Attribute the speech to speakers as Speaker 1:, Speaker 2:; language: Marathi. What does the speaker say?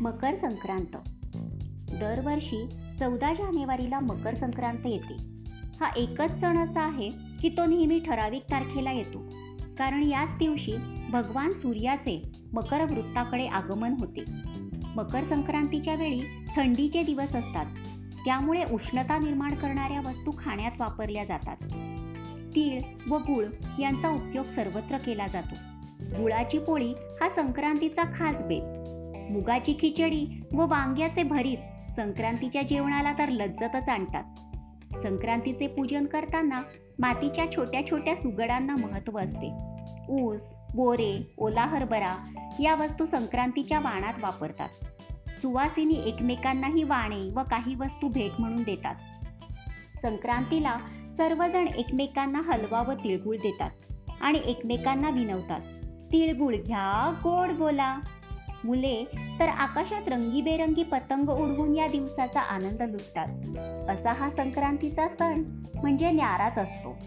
Speaker 1: मकर संक्रांत. दरवर्षी चौदा जानेवारीला मकर संक्रांत येते. हा एकच सण असा आहे की तो नेहमी ठराविक तारखेला येतो. कारण याच दिवशी भगवान सूर्याचे मकर वृत्ताकडे आगमन होते. मकर संक्रांतीच्या वेळी थंडीचे दिवस असतात. त्यामुळे उष्णता निर्माण करणाऱ्या वस्तू खाण्यात वापरल्या जातात. तीळ व गुळ यांचा उपयोग सर्वत्र केला जातो. गुळाची पोळी हा संक्रांतीचा खास बेत. मुगाची खिचडी व वांग्याचे भरीत संक्रांतीच्या जेवणाला तर लज्जतच आणतात. संक्रांतीचे पूजन करताना मातीच्या छोट्या छोट्या सुगडांना महत्त्व असते. ऊस बोरे ओला हरभरा या वस्तू संक्रांतीच्या वाणात वापरतात. सुवासिनी एकमेकांनाही वाणे व काही वस्तू भेट म्हणून देतात. संक्रांतीला सर्वजण एकमेकांना हलवा व तिळगुळ देतात आणि एकमेकांना विनवतात. तिळगुळ घ्या गोड बोला. मुले तर आकाशात रंगीबेरंगी पतंग उडवून या दिवसाचा आनंद लुटतात. असा हा संक्रांतीचा सण म्हणजे न्याराच असतो.